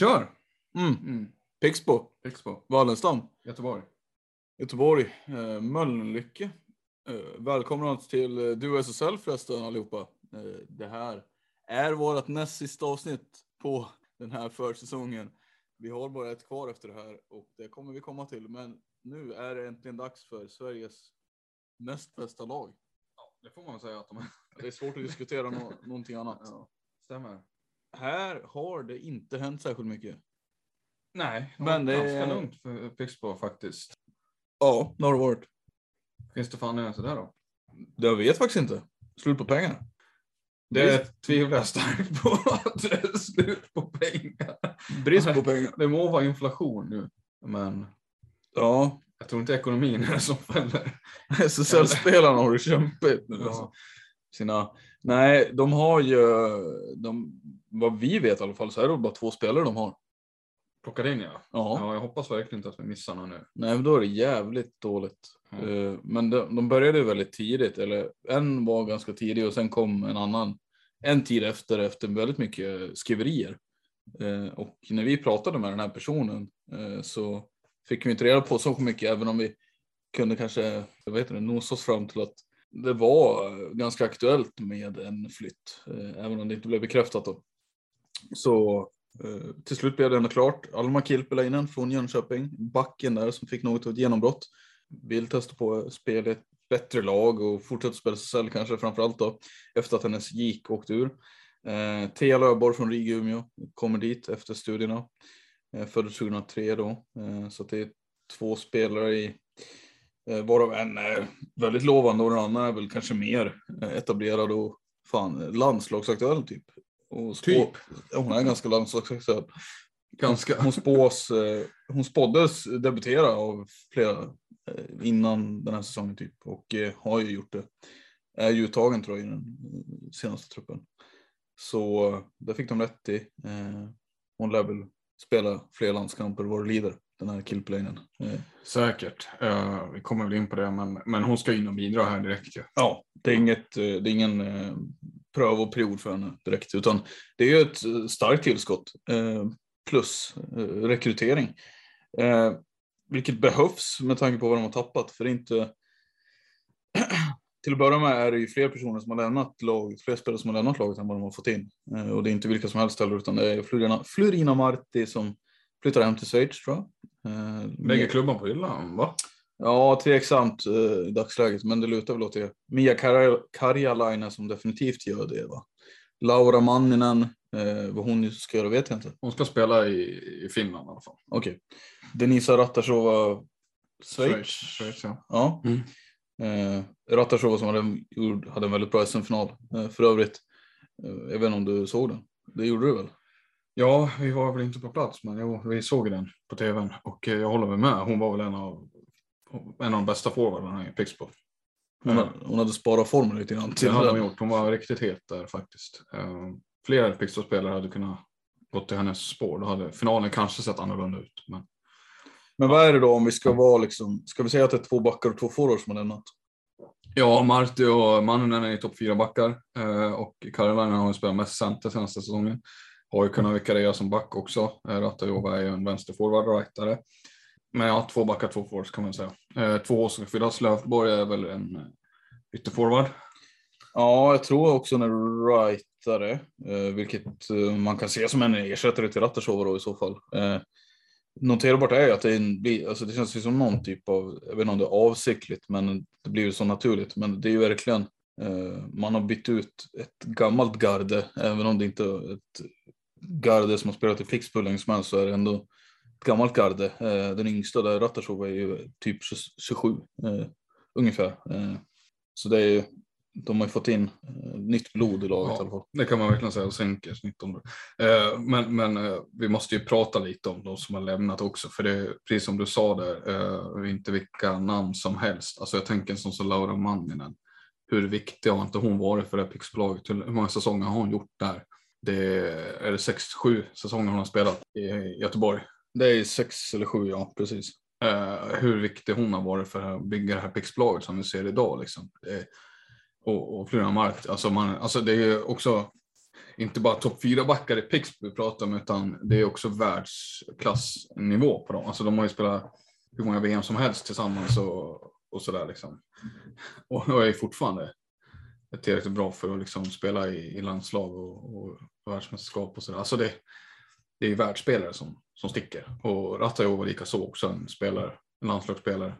Kör! Mm. Mm. Pixbo, Expo. Wallenstam, Göteborg. Göteborg, eh, Mölnlycke. Eh, välkomna till eh, Du SSL förresten allihopa. Eh, det här är vårt näst sista avsnitt på den här försäsongen. Vi har bara ett kvar efter det här och det kommer vi komma till. Men nu är det äntligen dags för Sveriges näst bästa lag. Det får man säga att de är. Det är svårt att diskutera nå- någonting annat. Ja, stämmer. Här har det inte hänt särskilt mycket. Nej, Men men det det är- ganska lugnt för Pixbo faktiskt. Ja, det har det varit. Finns det för anledning till det då? Jag vet faktiskt inte. Slut på pengar. Det tvivlar jag starkt på att det är slut på pengar. Brist på pengar. Det må vara inflation nu, men Ja, jag tror inte ekonomin är det som fäller. SSL-spelarna har det kämpigt nu. Ja. Alltså. Sina... Nej, de har ju, de, vad vi vet i alla fall, så är det bara två spelare de har. Plockar in ja. Ja. Ja, jag hoppas verkligen inte att vi missar någon nu. Nej, men då är det jävligt dåligt. Eh, Men de, de började väldigt tidigt, eller en var ganska tidig och sen kom en annan en tid efter, efter väldigt mycket skriverier. Eh, Och när vi pratade med den här personen eh, så fick vi inte reda på så mycket, även om vi kunde kanske, jag vet inte, nosa oss fram till att det var eh, ganska aktuellt med en flytt, eh, även om det inte blev bekräftat då. Så eh, till slut blev det ändå klart. Alma Kilpeläinen från Jönköping, backen där som fick något av ett genombrott. Vill testa på spelet, i ett bättre lag och fortsätta spela SSL kanske framförallt då efter att hennes gick åkte ur. Eh, Thea Löborg från Riga Umeå kommer dit efter studierna. Eh, föddes 2003 då. Eh, så det är två spelare i varav en är väldigt lovande och den andra är väl kanske mer eh, etablerad och fan landslagsaktuell typ. Och spå- Typ. Hon är ganska landslagsaktuell. Ganska. Hon spås, eh, hon spåddes debutera av flera eh, innan den här säsongen typ och eh, har ju gjort det. Är ju uttagen tror jag i den eh, senaste truppen. Så eh, där fick de rätt i. Eh, hon lär väl spela fler landskamper vad det lider, den här killplanen. Eh, Säkert. Eh, vi kommer väl in på det, men, men hon ska in och bidra här direkt ju. ja, det är, inget, eh, det är ingen eh, prövoperiod för henne direkt, utan det är ju ett starkt tillskott eh, plus rekrytering. Vilket behövs med tanke på vad de har tappat, för det är inte till att börja med är det ju fler personer som har lämnat laget, fler spelare som har lämnat laget än vad de har fått in. Och det är inte vilka som helst heller, utan det är Florina, Florina Marti som flyttar hem till Schweiz tror jag. Eh, Lägger klubban på hyllan, va? Ja, tveksamt eh, i dagsläget, men det lutar väl åt det. Mia Karja- Karjalainen som definitivt gör det. Va? Laura Manninen, eh, vad hon ska göra vet jag inte. Hon ska spela i, i Finland i alla fall. Okej. Denisa Ratashova, Schweiz. Schweiz ja. Ja. Mm. Eh, Ratashova som hade, gjord- hade en väldigt bra SM-final eh, för övrigt. Eh, jag vet inte om du såg den? Det gjorde du väl? Ja, vi var väl inte på plats, men jo, vi såg den på tvn och eh, jag håller väl med. Hon var väl en av, en av de bästa forwardarna i Pixbo. Hon, hade, hon hade sparat formen lite grann. Det hade hon gjort. Hon var riktigt het där faktiskt. Uh, fler Pixbo-spelare hade kunnat gått till hennes spår. Då hade finalen kanske sett annorlunda ut. Men Men vad är det då om vi ska vara liksom, ska vi säga att det är två backar och två forwards som har lämnat? Ja, Marti och Mannen är i topp fyra backar eh, och Karolainen har spelat mest center senaste säsongen. Har ju kunnat vikariera som back också. Eh, Ratajova är ju en vänsterforward och rightare. Men ja, två backar, två forwards kan man säga. Eh, två Åsgårdsfyras Löfborg är väl en eh, ytterforward. Ja, jag tror också en rightare, vilket man kan se som en ersättare till Ratashova då i så fall. Noterbart är ju att det, är en, alltså det känns som någon typ av, jag vet inte om det är avsiktligt, men det blir ju så naturligt. Men det är ju verkligen, eh, man har bytt ut ett gammalt garde, även om det inte är ett garde som har spelat i Pixbo länge som helst så är det ändå ett gammalt garde. Eh, den yngsta där, Ratashova, är ju typ 27 eh, ungefär. Eh, så det är ju, de har ju fått in nytt blod i laget i alla fall. Det kan man verkligen säga och sänker snittåldern. Eh, men men vi måste ju prata lite om de som har lämnat också. För det är precis som du sa där, inte vilka namn som helst. Alltså jag tänker en sån som Laura Manninen. Hur viktig har inte hon varit för det här Pixbolaget? Hur många säsonger har hon gjort där? Det är, det sex, sju säsonger hon har spelat i Göteborg. Det är sex eller sju, ja precis. Eh, hur viktig hon har varit för att bygga det här Pixbolaget som vi ser idag. Liksom. Är, och, och Florian Mark, alltså, man, alltså det är ju också inte bara topp fyra backar i Pixbo vi pratar om, utan det är också världsklassnivå på dem. Alltså de har ju spelat hur många VM som helst tillsammans och, och sådär liksom. Och, och är fortfarande tillräckligt bra för att liksom spela i, i landslag och, och världsmästerskap och sådär. Alltså det, det är ju världsspelare som, som sticker. Och Ratajova lika så också en spelare, en landslagsspelare.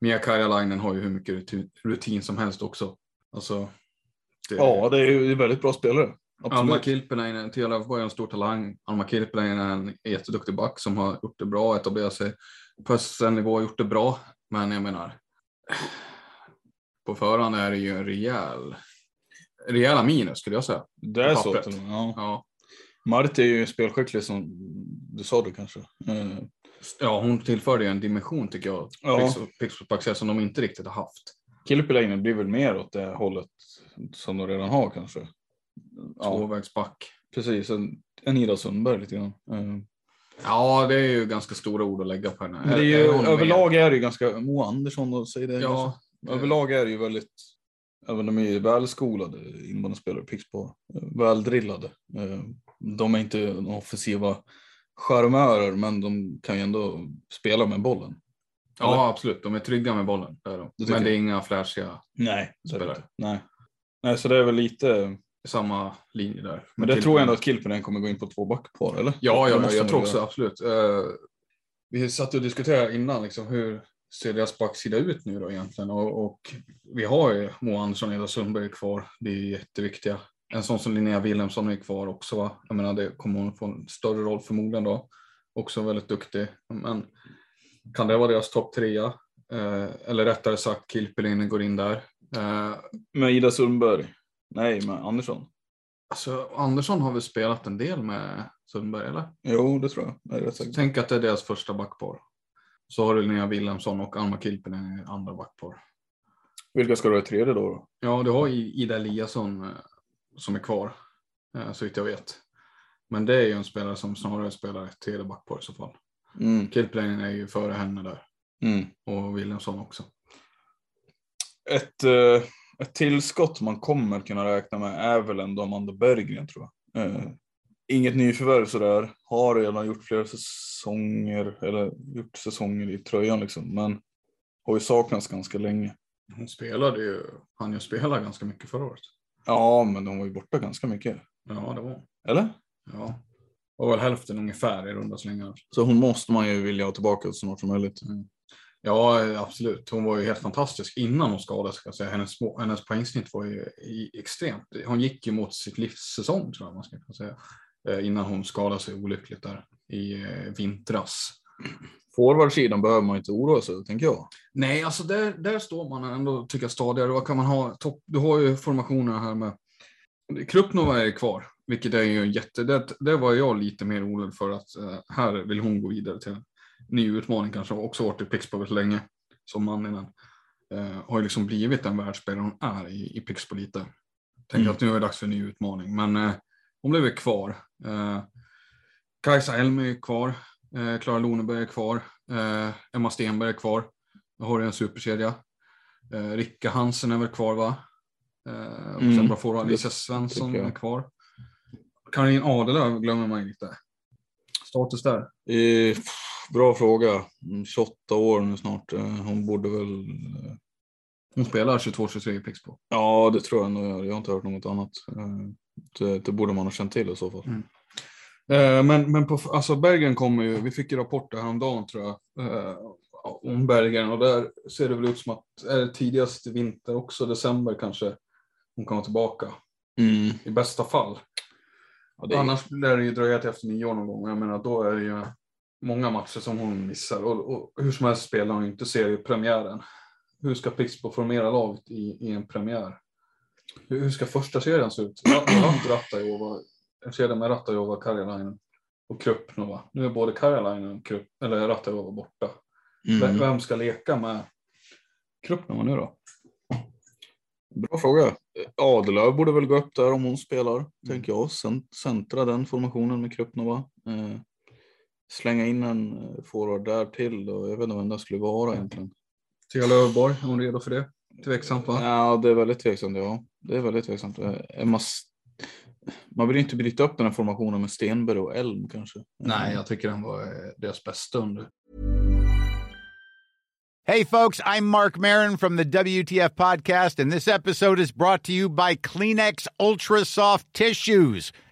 Mia Karjalainen har ju hur mycket rutin, rutin som helst också. Alltså, det, Ja, det är ju väldigt bra spelare. Alma Absolut. Kilpeläinen, Tia Löfborg är en stor talang. Alma Kilpeläinen är en jätteduktig back som har gjort det bra, etablerat sig på SSL-nivå, gjort det bra. Men jag menar, på förhand är det ju en rejäl, rejäla minus skulle jag säga. Det är så. Ja. Ja, Marti är ju spelskicklig som du sa det kanske. Eh, ja hon tillförde ju en dimension tycker jag, Ja. Pixbo som de inte riktigt har haft. Kilpeläinen blir väl mer åt det hållet som de redan har kanske. Ja, Tvåvägsback. precis. En, en Ida Sundberg lite grann. Eh, Ja, det är ju ganska stora ord att lägga på henne. Men det är ju, överlag är det ju ganska, Moa Andersson och säger det Ja. Överlag är det ju väldigt, även de är välskolade inbandyspelare, Pixbo, väldrillade. Eh, De är inte offensiva charmörer, men de kan ju ändå spela med bollen. ja, absolut. De är trygga med bollen. Det är de. Tycker Men det är det? inga flashiga Nej, det det Spelare. Nej. Nej, så det är väl lite, samma linje där. men det tror jag ändå att Kilpinen kommer gå in på två backpar, eller? Ja, Det ja, måste jag tror också göra. absolut. Eh, vi satt och diskuterade innan liksom, hur ser deras backsida ut nu då egentligen? Och, och vi har ju Moa Andersson och Eda Sundberg kvar. Det är jätteviktiga. En sån som Linnea Wilhelmsson är kvar också. Va? Jag menar, det kommer hon få en större roll förmodligen då. Också väldigt duktig. Men kan det vara deras topp trea? Eh, eller rättare sagt, Kilpelinen går in där. Eh, Med Ida Sundberg? Nej, med Andersson? alltså, Andersson har väl spelat en del med Sundberg, eller? Jo, det tror jag. Så säker. tänk att det är deras första backpar. Så har du Linnea Wilhelmsson och Alma Kilpinen i andra backpar. Vilka ska du ha i tredje då? Ja, du har Ida Eliasson eh, som är kvar, eh, så vitt jag vet. Men det är ju en spelare som snarare spelar ett tredje backpar i så fall. Mm. Kilpinen är ju före henne där Mm. och Wilhelmsson också. Ett, eh, ett tillskott man kommer kunna räkna med är väl ändå Amanda Berggren tror jag. Inget nyförvärv sådär. Har redan gjort flera säsonger, eller gjort säsonger i tröjan liksom. Men har ju saknats ganska länge. Hon spelade ju, han ju spela ganska mycket förra året. Ja, men de var ju borta ganska mycket. Ja, det var. Eller? Ja. var väl hälften ungefär i runda slängar. Så hon måste man ju vilja ha tillbaka så snart som möjligt. Mm. Ja, absolut. Hon var ju helt fantastisk innan hon skadades. Ska jag säga. Hennes, hennes poängsnitt var ju extremt. Hon gick ju mot sitt livssäsong tror jag man ska kunna säga. Eh, innan hon skadade sig olyckligt där i eh, vintras. Forwardsidan behöver man inte oroa sig, tänker jag. Nej, alltså där, där står man ändå, tycker jag, stadigare. Vad kan man ha? Topp, du har ju formationerna här med Krupnova är kvar, vilket är ju jätte... Det, det var jag lite mer orolig för att uh, här vill hon gå vidare till en ny utmaning kanske. Också varit i Pixbo så länge som man innan. Uh, har ju liksom blivit den världsspelare hon är i, i Pixbo lite. Tänker mm. att nu är det dags för en ny utmaning, men uh, hon blev ju kvar. Uh, Kajsa Elm är kvar. Klara Loneberg är kvar. Emma Stenberg är kvar. Jag har en superkedja. Uh, Ricka Hansen är väl kvar va? Eh, mm. Sen får Alicia Svensson är kvar. Karin Adelöv glömmer man lite. Status där? Eh, bra fråga. 28 mm, år nu snart. Eh, hon borde väl... Eh, hon spelar 22-23 i Pixbo? Ja, det tror jag nog. Jag har inte hört något annat. Det, det, borde man ha känt till i så fall. Mm. Men, men på, alltså Bergen kommer ju, vi fick ju rapporter häromdagen tror jag, om Bergen och där ser det väl ut som att är det tidigast vinter också, december kanske, hon kommer tillbaka. Mm. I bästa fall. Ja, det... Annars lär det ju dröja till efter nio år någon gång. Jag menar, då är det ju många matcher som hon missar. Och, och hur som helst spelar hon inte seriepremiären. Hur ska Pixbo formera laget i, i en premiär? Hur, ska första serien se ut? Rattajova, en kedja med Rattajova, Karjalainen och Krupnova. Nu är både Karjalainen och Krupp, eller Rattajova borta. Mm. Vem ska leka med Krupnova nu då? Bra fråga. Adelöv borde väl gå upp där om hon spelar, mm. tänker jag. centra den formationen med Krupnova. Eh, slänga in en eh, forward där till och jag vet inte vem det skulle vara egentligen. Thea Löfborg, är hon redo för det? Tveksamt va? Ja, det är väldigt tveksamt. Ja, det är väldigt tveksamt. Eh, man vill inte bryta upp den här formationen med Stenberg och Elm kanske. Nej, jag tycker den var eh, deras bästa under. Hey, folks, I'm Mark Marin from the WTF Podcast, and this episode is brought to you by Kleenex Ultra Soft Tissues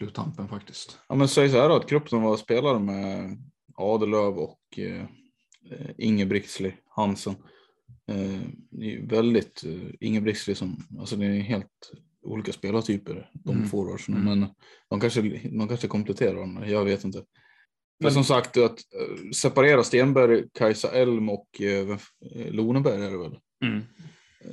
Sluttampen faktiskt. Ja, men säg så här då, att gruppen var spelare med Adelöv och eh, Ingebrigtsley Hansen. Eh, det är väldigt, eh, Ingebrigtsley som, alltså det är helt olika spelartyper, de mm. forwardsen. Mm. Men de kanske, de kanske kompletterar varandra, jag vet inte. Men, men som sagt, att eh, separera Stenberg, Kajsa Elm och eh, eh, Loneberg är det väl. Mm.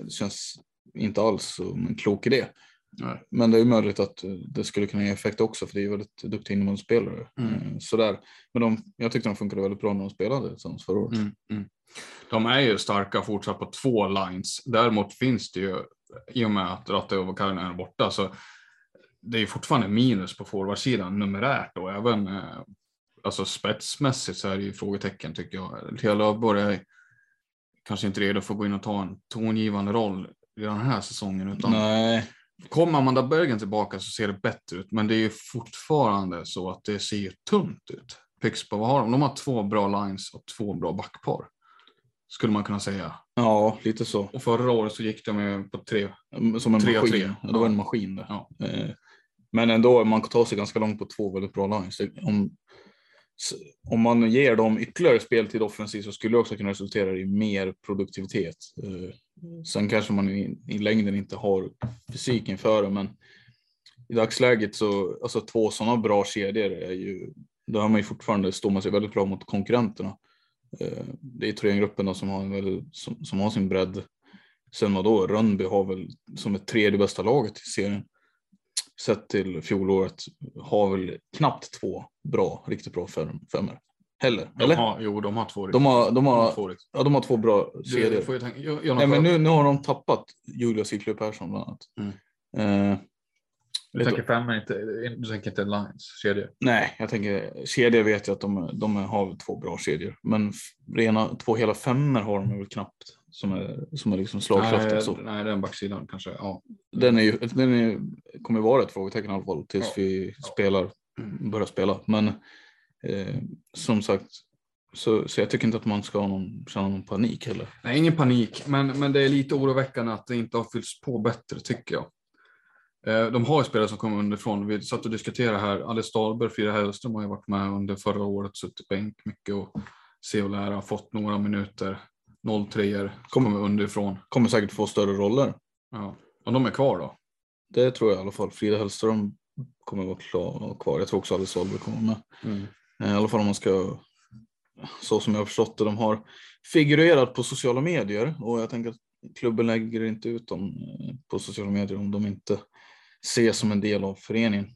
Det känns inte alls som en klok idé. Nej. Men det är möjligt att det skulle kunna ge effekt också för det är väldigt duktiga innebandyspelare. Mm. Eh, sådär. Men de, jag tyckte de funkade väldigt bra när de spelade tillsammans förra året. Mm. Mm. De är ju starka fortsatt på två lines. Däremot finns det ju, i och med att Ratte och Karinen är borta, så det är fortfarande minus på forwardsidan numerärt och även eh, alltså spetsmässigt så är det ju frågetecken tycker jag. Thea Löfborg är kanske inte redo för att gå in och ta en tongivande roll i den här säsongen. Utan Nej. Kommer Amanda Bergen tillbaka så ser det bättre ut, men det är ju fortfarande så att det ser tunt ut. Pixbo, vad har de? De har två bra lines och två bra backpar. Skulle man kunna säga. Ja, lite så. Och förra året så gick de ju på tre. Som en tre maskin. Tre. Ja, det var en maskin där. Ja. Eh, men ändå, man kan ta sig ganska långt på två väldigt bra lines. Om, om man ger dem ytterligare speltid offensivt så skulle det också kunna resultera i mer produktivitet. Mm. Sen kanske man i, i längden inte har fysiken för det, men i dagsläget så, alltså två sådana bra kedjor är ju då har man ju fortfarande, står man sig väldigt bra mot konkurrenterna. Eh, det är Thorengruppen som har, som, som har sin bredd. Sen vadå, Rönnby har väl som ett tredje bästa laget i serien. Sett till fjolåret har väl knappt två bra, riktigt bra fem, femmor. Heller, De eller? har, jo, de har två. De har, de de har, har två ja, de har två bra Du, serier. får ju tänka, jag, jag, Nej, men nu, nu har de tappat Julius Ciclio Persson bland annat. Mm. Eh, du tänker fem, inte, du tänker inte Lions kedja? nej, jag tänker kedjor vet jag att de, de har två bra kedjor. Men rena två hela femmor har de väl knappt som är, som är liksom slagkraftiga. Nej, så. nej, den backsidan kanske. Ja. Den, är ju, den är, kommer vara ett frågetecken i alla fall tills Ja. vi spelar, börjar spela. Men eh, som sagt, så, så jag tycker inte att man ska ha någon, känna någon panik heller. Nej, ingen panik, men, men det är lite oroväckande att det inte har fyllts på bättre tycker jag. Eh, De har ju spelare som kommer underifrån. Vi satt och diskuterade här. Alice Dahlberg, Frida Hellström har ju varit med under förra året, suttit bänk mycket och se och lära, fått några minuter. 0-3 kommer underifrån. Kommer säkert få större roller. Ja. Och de är kvar då. Det tror jag i alla fall. Frida Hellström kommer vara klar, kvar. Jag tror också Alice Dahlberg kommer med. Eh, I alla fall om man ska, så som jag har förstått det, de har figurerat på sociala medier och jag tänker att klubben lägger inte ut dem eh, på sociala medier om de inte ses som en del av föreningen.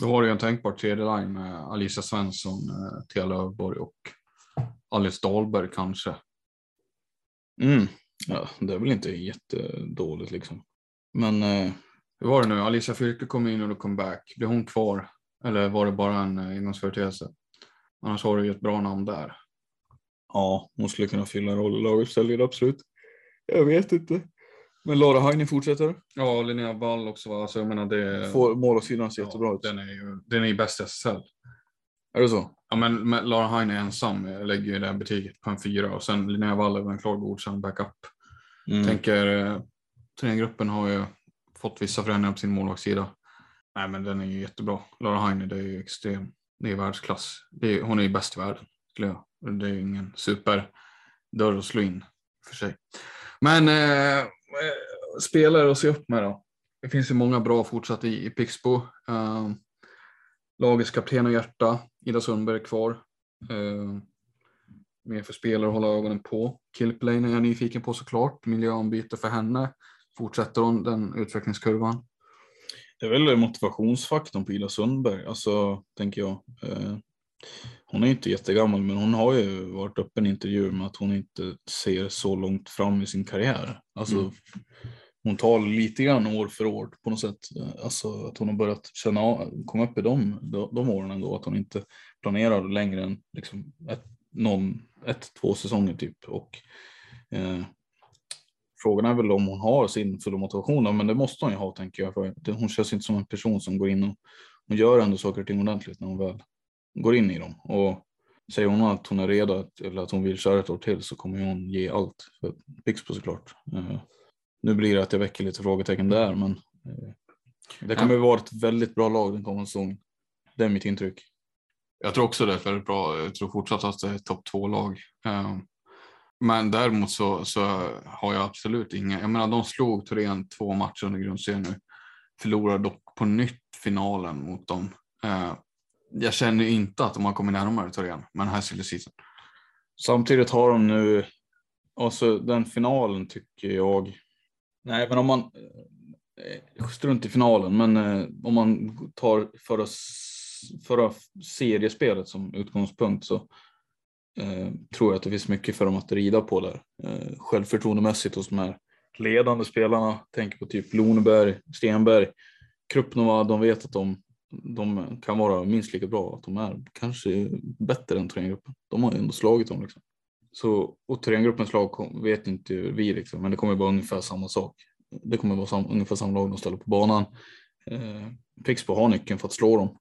Då har du ju en tänkbar tredje line med Alicia Svensson, eh, Thea Löfborg och Alice Dahlberg kanske. Mm. Ja, det är väl inte jättedåligt liksom. Men eh, Hur var det nu? Alicia Fyrke kom in och då kom back. Blir hon kvar? Eller var det bara en eh, engångsföreteelse? Annars har du ju ett bra namn där. ja, hon skulle kunna fylla en roll i laguppställningen, absolut. Jag vet inte. Men Lara Heine fortsätter. Ja, Linnea Wall också. va? Alltså, jag menar det... Målvaktssidan ser jättebra ut. Den är ju den är ju bäst i SSL. Är det så? Ja, men med Lara Heine ensam eh, lägger ju det här betyget på en fyra och sen Linnea Wall är väl en klar godkänd backup. Mm. Tänker, eh, turneringsgruppen har ju fått vissa förändringar på sin målvaktssida. Nej, men den är ju jättebra. Lara Heine, det är ju extrem. Det är världsklass. Det är, hon är ju bäst i världen, skulle jag. Det är ju ingen superdörr att slå in för sig. Men eh, eh, spelare att se upp med då. Det finns ju många bra fortsatt i, i Pixbo. Eh, lagets kapten och hjärta, Ida Sundberg är kvar. Eh, mer för spelare att hålla ögonen på. Kilplane är jag nyfiken på såklart. Miljöombyte för henne. Fortsätter hon den utvecklingskurvan? Det är väl motivationsfaktorn på Ida Sundberg, alltså tänker jag. Eh, hon är inte jättegammal, men hon har ju varit uppe i en intervju med att hon inte ser så långt fram i sin karriär. Alltså, Mm. Hon tar lite grann år för år på något sätt. Alltså att hon har börjat känna komma upp i de, de åren ändå, att hon inte planerar längre än liksom ett, någon, ett, två säsonger typ. Och, eh, Frågan är väl om hon har sin fulla motivation, men det måste hon ju ha tänker jag. För hon känns inte som en person som går in och hon gör ändå saker och ting ordentligt när hon väl går in i dem. Och säger hon att hon är redo eller att hon vill köra ett år till så kommer hon ge allt för Pixbo såklart. Eh, nu blir det att jag väcker lite frågetecken där, men eh, det kommer vara ett väldigt bra lag den kommande säsongen. Det är mitt intryck. Jag tror också det är ett väldigt bra. Jag tror fortsatt att det är ett topp två-lag. Eh, men däremot så, så har jag absolut inga. Jag menar, de slog Torén två matcher under grundserien nu. Förlorade dock på nytt finalen mot dem. Eh, Jag känner inte att de har kommit närmare Torén med den här silly. Samtidigt har de nu, alltså den finalen tycker jag, nej men om man, eh, strunt i finalen, men eh, om man tar förra, förra seriespelet som utgångspunkt så eh, tror jag att det finns mycket för dem att rida på där. Eh, självförtroendemässigt hos de här ledande spelarna, tänker på typ Loneberg, Stenberg, Krupnova, de vet att de, de kan vara minst lika bra, att de är kanske bättre än Thorengruppen. De har ju ändå slagit dem liksom. Så, och Thorengruppens lag kom, vet inte vi liksom, men det kommer vara ungefär samma sak. Det kommer vara sam, ungefär samma lag de ställer på banan. Eh, Pixbo har nyckeln för att slå dem.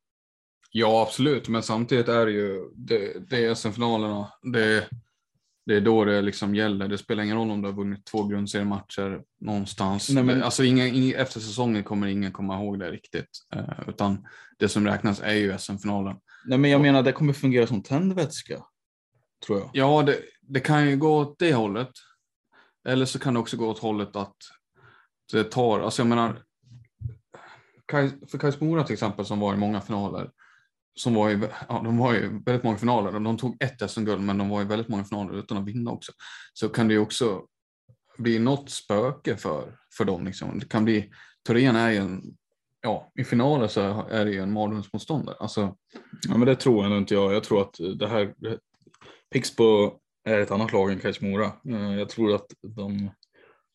Ja, absolut, men samtidigt är det ju det, det är SM-finalerna. Det, det är då det liksom gäller. Det spelar ingen roll om du har vunnit två grundseriematcher någonstans. Nej, men- Alltså, ingen, ingen, efter säsongen kommer ingen komma ihåg det riktigt, eh, utan det som räknas är ju SM-finalen. Nej, men jag menar det kommer fungera som tändvätska. Tror jag. Ja, det, det kan ju gå åt det hållet. Eller så kan det också gå åt hållet att det tar, alltså jag menar, för Kais Mora till exempel som var i många finaler, som var i, ja, de var ju väldigt många finaler. De tog ett SM-guld, men de var i väldigt många finaler utan att vinna också. Så kan det ju också bli något spöke för, för dem. Liksom. Det kan bli, Thorén är ju en, ja, i finalen så är det ju en mardrömsmotståndare. Alltså, Ja, men det tror jag inte jag. Jag tror att det här Pixbo är ett annat lag än Kais Mora. Eh, Jag tror att de,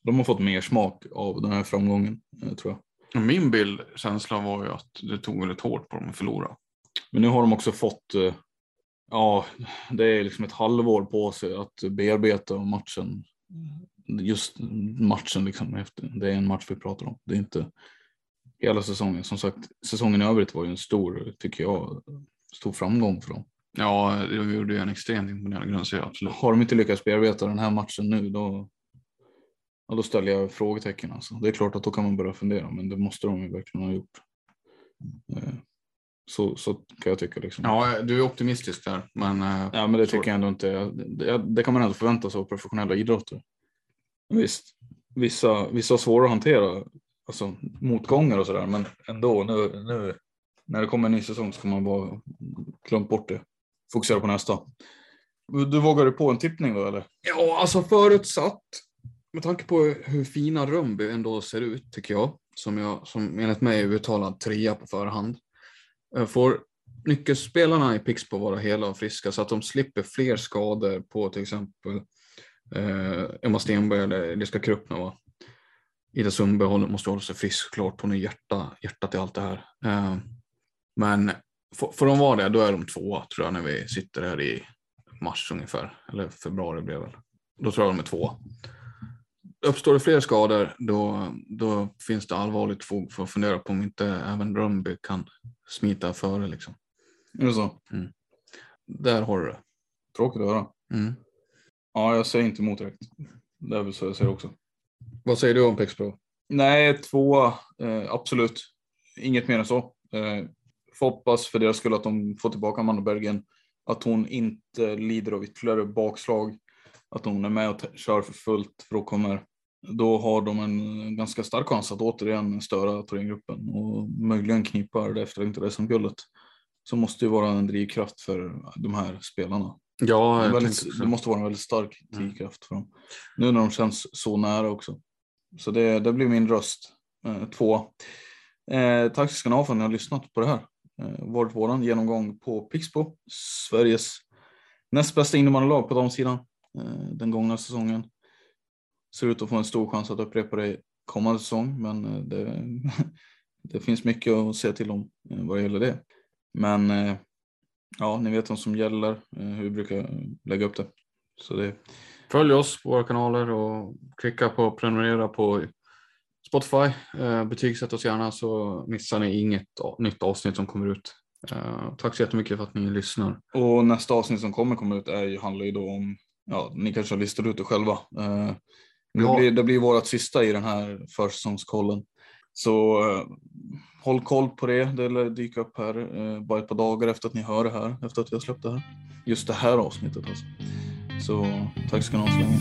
de har fått mer smak av den här framgången, eh, tror jag. min bild, känsla var ju att det tog väldigt hårt på dem att förlora. Men nu har de också fått, eh, ja, det är liksom ett halvår på sig att bearbeta matchen. Just matchen liksom, efter, det är en match vi pratar om. Det är inte hela säsongen. Som sagt, säsongen i övrigt var ju en stor, tycker jag, stor framgång för dem. Ja, de gjorde ju en extremt imponerande grundserie, absolut. Har de inte lyckats bearbeta den här matchen nu, då, ja, då ställer jag frågetecken. Alltså. Det är klart att då kan man börja fundera, men det måste de ju verkligen ha gjort. Så, så kan jag tycka. Liksom. Ja, du är optimistisk där, men... eh, Ja, men det så- tycker jag ändå inte. Det, det kan man ändå förvänta sig av professionella idrottare. Visst, vissa, vissa har svårare att hantera alltså, motgångar och sådär, men ändå nu, nu när det kommer en ny säsong ska man bara glömma bort det. Fokusera på nästa. Du vågar du på en tippning då eller? Ja, alltså förutsatt, med tanke på hur fina Rönnby ändå ser ut, tycker jag, som, jag, som enligt mig är uttalad trea på förhand, Eh, får nyckelspelarna i Pixbo vara hela och friska så att de slipper fler skador på till exempel eh, Emma Stenberg eller Eliska Kruppnova. Ida Sundberg måste hålla sig frisk klart, hon är hjärta, hjärtat i allt det här. Eh, men får, får de vara det, då är de tvåa tror jag när vi sitter här i mars ungefär, eller februari blev det väl. Då tror jag de är två. Uppstår det fler skador då, då finns det allvarligt fog för att fundera på om inte även Rönnby kan smita före. Liksom. Är det så? Där har du det. Tråkigt att höra. Mm. Ja, jag säger inte emot direkt. Det är väl så jag säger också. Vad säger du om Pixbo? Nej, tvåa, eh, absolut. Inget mer än så. Eh, får hoppas för deras skull att de får tillbaka Amanda Bergen. Att hon inte lider av ytterligare bakslag. Att hon är med och kör för fullt. För då, kommer, då har de en ganska stark chans att återigen störa Thorengruppen och möjligen knipa det efterlängtade SM-guldet. Som måste ju vara en drivkraft för de här spelarna. Ja, väldigt, det måste vara en väldigt stark Mm. drivkraft för dem. Nu när de känns så nära också. Så det, det blir min röst. Eh, två. Eh, tack ska ni ha för att ni har lyssnat på det här. Eh, varit våran genomgång på Pixbo. Sveriges näst bästa innebandylag på damsidan eh, den gångna säsongen. Ser ut att få en stor chans att upprepa det kommande säsong, men eh, det, det finns mycket att säga till om eh, vad det gäller det. Men eh, ja, ni vet vad som gäller, hur vi brukar lägga upp det. Så det, Följ oss på våra kanaler och klicka på prenumerera på Spotify. Betygsätt oss gärna så missar ni inget nytt avsnitt som kommer ut. Tack så jättemycket för att ni lyssnar. och nästa avsnitt som kommer komma ut är, ju- handlar ju då om, ja, ni kanske har listat ut det själva. Det, blir, det blir vårt sista i den här försäsongskollen. Så eh, håll koll på det. Det lär dyka upp här eh, bara ett par dagar efter att ni hör det här, efter att vi har släppt det här. Just det här avsnittet alltså. Så tack ska ni ha så länge.